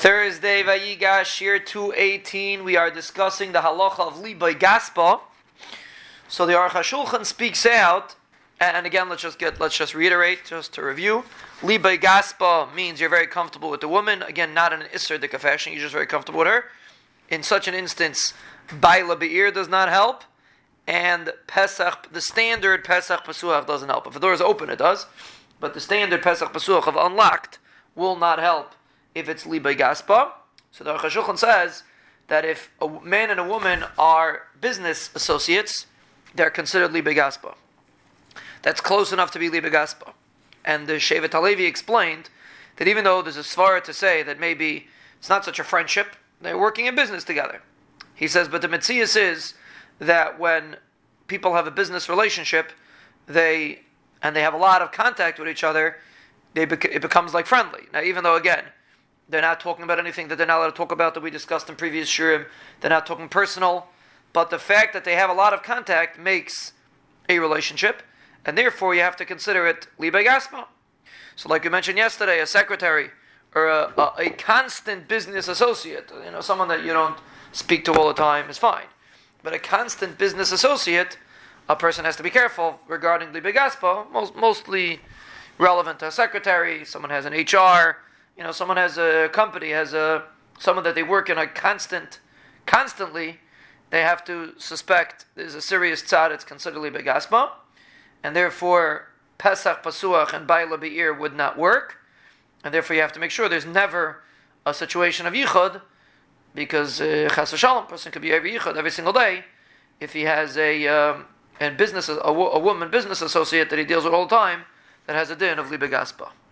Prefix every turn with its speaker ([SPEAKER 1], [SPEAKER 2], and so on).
[SPEAKER 1] Thursday, Vayigash, shiur 218, we are discussing the halacha of Liboy Gaspa. So the Aruch HaShulchan speaks out, and again, let's just get, let's just reiterate, just to review. Liboy Gaspa means you're very comfortable with the woman. Again, not in an Isser Dika fashion, you're just very comfortable with her. In such an instance, Baila Be'ir does not help, and Pesach, the standard Pesach Pasuach doesn't help. If the door is open, it does, but the standard Pesach Pasuach of unlocked will not help if it's liba gaspa. So the Aruch says that if a man and a woman are business associates, they're considered liba gaspa. That's close enough to be liba gaspa. And the Shevet Halevi explained that even though there's a svara to say that maybe it's not such a friendship, they're working in business together. He says, but the mitzias is that when people have a business relationship, they and they have a lot of contact with each other, they bec- it becomes like friendly. Now, even though again they're not talking about anything that they're not allowed to talk about that we discussed in previous shurim. They're not talking personal. But the fact that they have a lot of contact makes a relationship, and therefore you have to consider it libe gaspa. So, like we mentioned yesterday, a secretary or a, a, a, constant business associate, you know, someone that you don't speak to all the time is fine. But a constant business associate, a person has to be careful regarding libe gaspa, most, mostly relevant to a secretary, someone has an HR, you know, someone has a company, has a someone that they work in a constant, constantly, they have to suspect there's a serious tzad, it's considered begasma, and therefore Pesach, Pasuach, and Baila Be'ir would not work, and therefore you have to make sure there's never a situation of yichud, because uh, Chas Shalom, person could be every yichud every single day, if he has a um, and business a, a woman business associate that he deals with all the time that has a din of libegaspa.